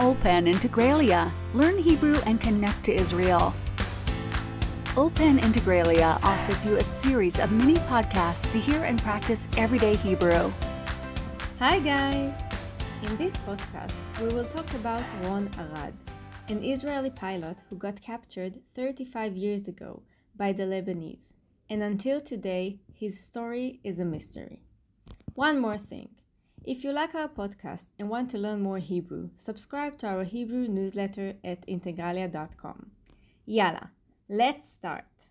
Open Integralia. Learn Hebrew and connect to Israel. Open Integralia offers you a series of mini podcasts to hear and practice everyday Hebrew. Hi guys! In this podcast, we will talk about Ron Arad, an Israeli pilot who got captured 35 years ago by the Lebanese, and until today, his story is a mystery. One more thing. If you like our podcast and want to learn more Hebrew, subscribe to our Hebrew newsletter at integralia.com. יאללה, let's start.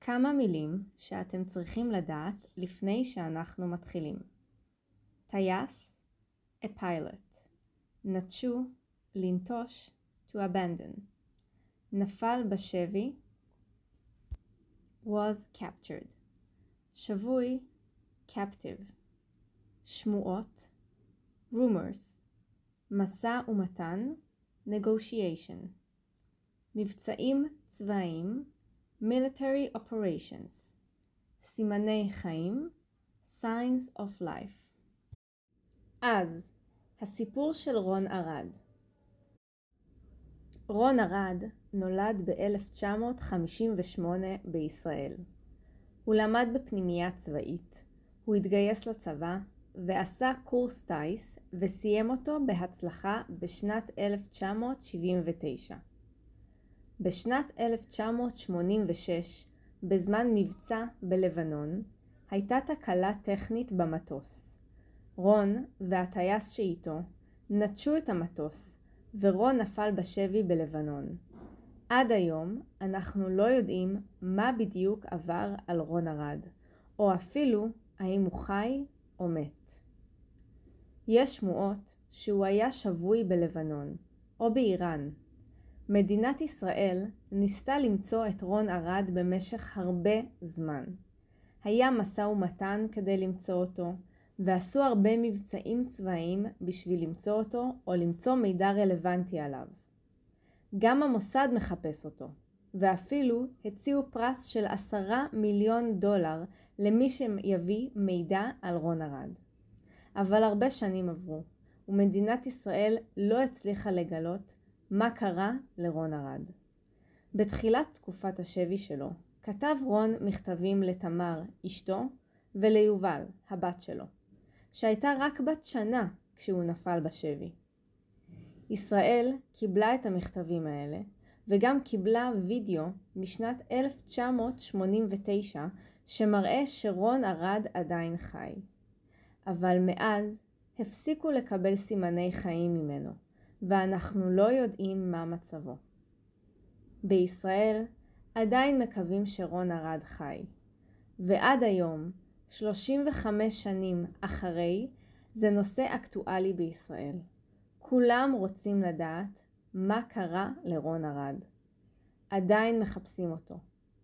כמה מילים שאתם צריכים לדעת לפני שאנחנו מתחילים. טייס, a pilot. נטשו, לנטוש, to abandon. נפל בשבי, was captured. שבוי, captive. שמועות, rumors, משא ומתן, negotiation, מבצעים צבאיים, military operations, סימני חיים, signs of life. אז, הסיפור של רון ארד רון ארד נולד ב-1958 בישראל. הוא למד בפנימייה צבאית, הוא התגייס לצבא ועשה קורס טיס וסיים אותו בהצלחה בשנת 1979. בשנת 1986, בזמן מבצע בלבנון, הייתה תקלה טכנית במטוס. רון והטייס שאיתו נטשו את המטוס, ורון נפל בשבי בלבנון. עד היום אנחנו לא יודעים מה בדיוק עבר על רון ארד, או אפילו האם הוא חי או מת. יש שמועות שהוא היה שבוי בלבנון, או באיראן. מדינת ישראל ניסתה למצוא את רון ארד במשך הרבה זמן. היה משא ומתן כדי למצוא אותו, ועשו הרבה מבצעים צבאיים בשביל למצוא אותו או למצוא מידע רלוונטי עליו. גם המוסד מחפש אותו, ואפילו הציעו פרס של עשרה מיליון דולר למי שיביא מידע על רון ארד. אבל הרבה שנים עברו, ומדינת ישראל לא הצליחה לגלות מה קרה לרון ארד. בתחילת תקופת השבי שלו, כתב רון מכתבים לתמר, אשתו, וליובל, הבת שלו, שהייתה רק בת שנה כשהוא נפל בשבי. ישראל קיבלה את המכתבים האלה, וגם קיבלה וידאו משנת 1989 שמראה שרון ארד עדיין חי. אבל מאז הפסיקו לקבל סימני חיים ממנו, ואנחנו לא יודעים מה מצבו. בישראל עדיין מקווים שרון ארד חי, ועד היום, 35 שנים אחרי, זה נושא אקטואלי בישראל. כולם רוצים לדעת מה קרה לרון ארד. עדיין מחפשים אותו,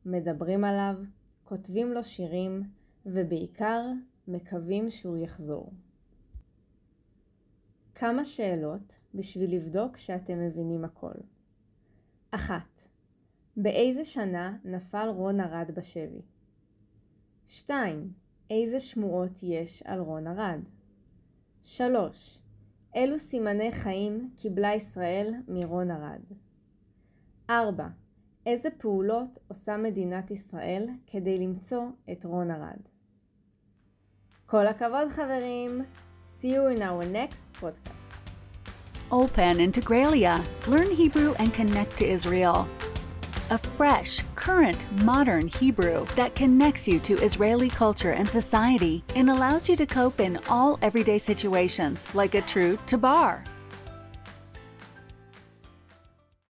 מדברים עליו, כותבים לו שירים, ובעיקר מקווים שהוא יחזור. כמה שאלות בשביל לבדוק שאתם מבינים הכל. אחת, באיזה שנה נפל רון ארד בשבי? 2. איזה שמועות יש על רון ארד? 3. אילו סימני חיים קיבלה ישראל מרון ארד? 4. איזה פעולות עושה מדינת ישראל כדי למצוא את רון ארד? כל הכבוד חברים! See you in our next podcast. Open Integralia. Learn Hebrew and connect to Israel. A fresh, current, modern Hebrew that connects you to Israeli culture and society and allows you to cope in all everyday situations like a true tabar.